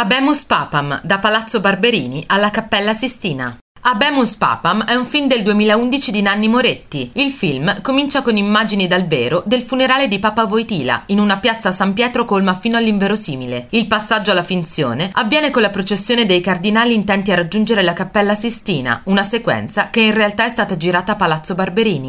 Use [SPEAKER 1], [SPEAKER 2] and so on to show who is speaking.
[SPEAKER 1] Abemus Papam, da Palazzo Barberini alla Cappella Sistina. Abemus Papam è un film del 2011 di Nanni Moretti. Il film comincia con immagini dal vero del funerale di Papa Voitila in una piazza San Pietro colma fino all'inverosimile. Il passaggio alla finzione avviene con la processione dei cardinali intenti a raggiungere la Cappella Sistina, una sequenza che in realtà è stata girata a Palazzo Barberini.